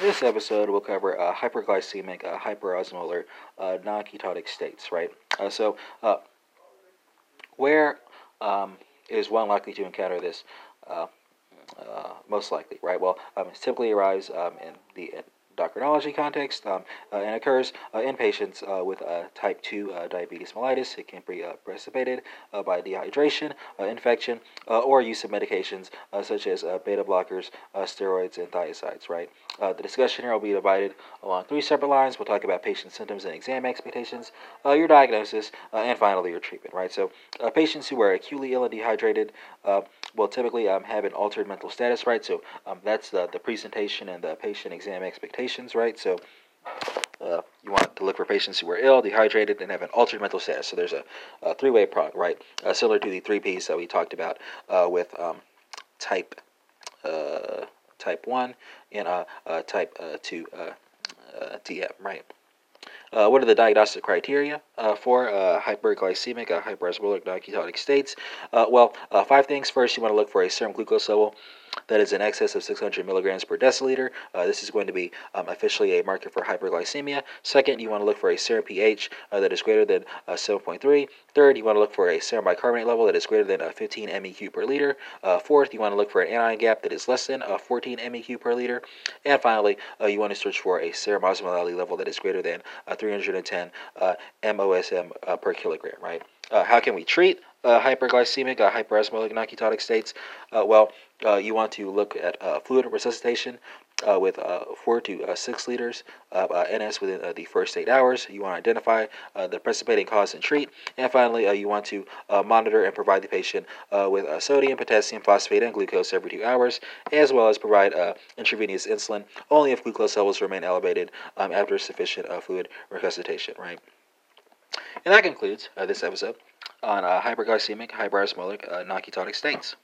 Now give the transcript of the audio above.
This episode will cover uh, hyperglycemic, uh, hyperosmolar, uh, non-ketotic states, right? Uh, so, uh, where um, is one likely to encounter this? Uh, most likely, right? Well, um, it typically arrives um, in the endocrinology context um, uh, and occurs uh, in patients uh, with uh, type 2 uh, diabetes mellitus. It can be uh, precipitated by dehydration, infection, or use of medications such as beta blockers, steroids, and thiazides, right? the discussion here will be divided along three separate lines. We'll talk about patient symptoms and exam expectations, your diagnosis, and finally your treatment, right? So, patients who are acutely ill and dehydrated will typically um, have an altered mental status, right? So, um, that's the, the presentation and the patient exam expectation right? So uh, you want to look for patients who are ill, dehydrated, and have an altered mental status. So there's a, a three-way prong, right? Uh, similar to the three Ps that we talked about uh, with um, type uh, type one and uh, uh, type two DM, right? Uh, what are the diagnostic criteria uh, for uh, hyperglycemic, hyperosmolar non-ketonic states? well, five things. First, you want to look for a serum glucose level that is in excess of 600 milligrams per deciliter. Uh, this is going to be um, officially a marker for hyperglycemia. Second, you want to look for a serum pH uh, that is greater than uh, 7.3. Third, you want to look for a serum bicarbonate level that is greater than uh, 15 MEQ per liter. Uh, fourth, you want to look for an anion gap that is less than uh, 14 MEQ per liter. And finally, you want to search for a serum osmolality level that is greater than 310 MOSM per kilogram, right? how can we treat uh, hyperglycemic, uh, hyperosmotic non-ketotic states, uh, well, uh, you want to look at uh, fluid resuscitation uh, with four to six liters of NS within the first eight hours. You want to identify the precipitating cause and treat. And finally, you want to monitor and provide the patient with sodium, potassium, phosphate, and glucose every two hours, as well as provide intravenous insulin only if glucose levels remain elevated um, after sufficient fluid resuscitation, right? And that concludes this episode on uh, hyperglycemic, hyperosmotic, uh, non-ketonic states.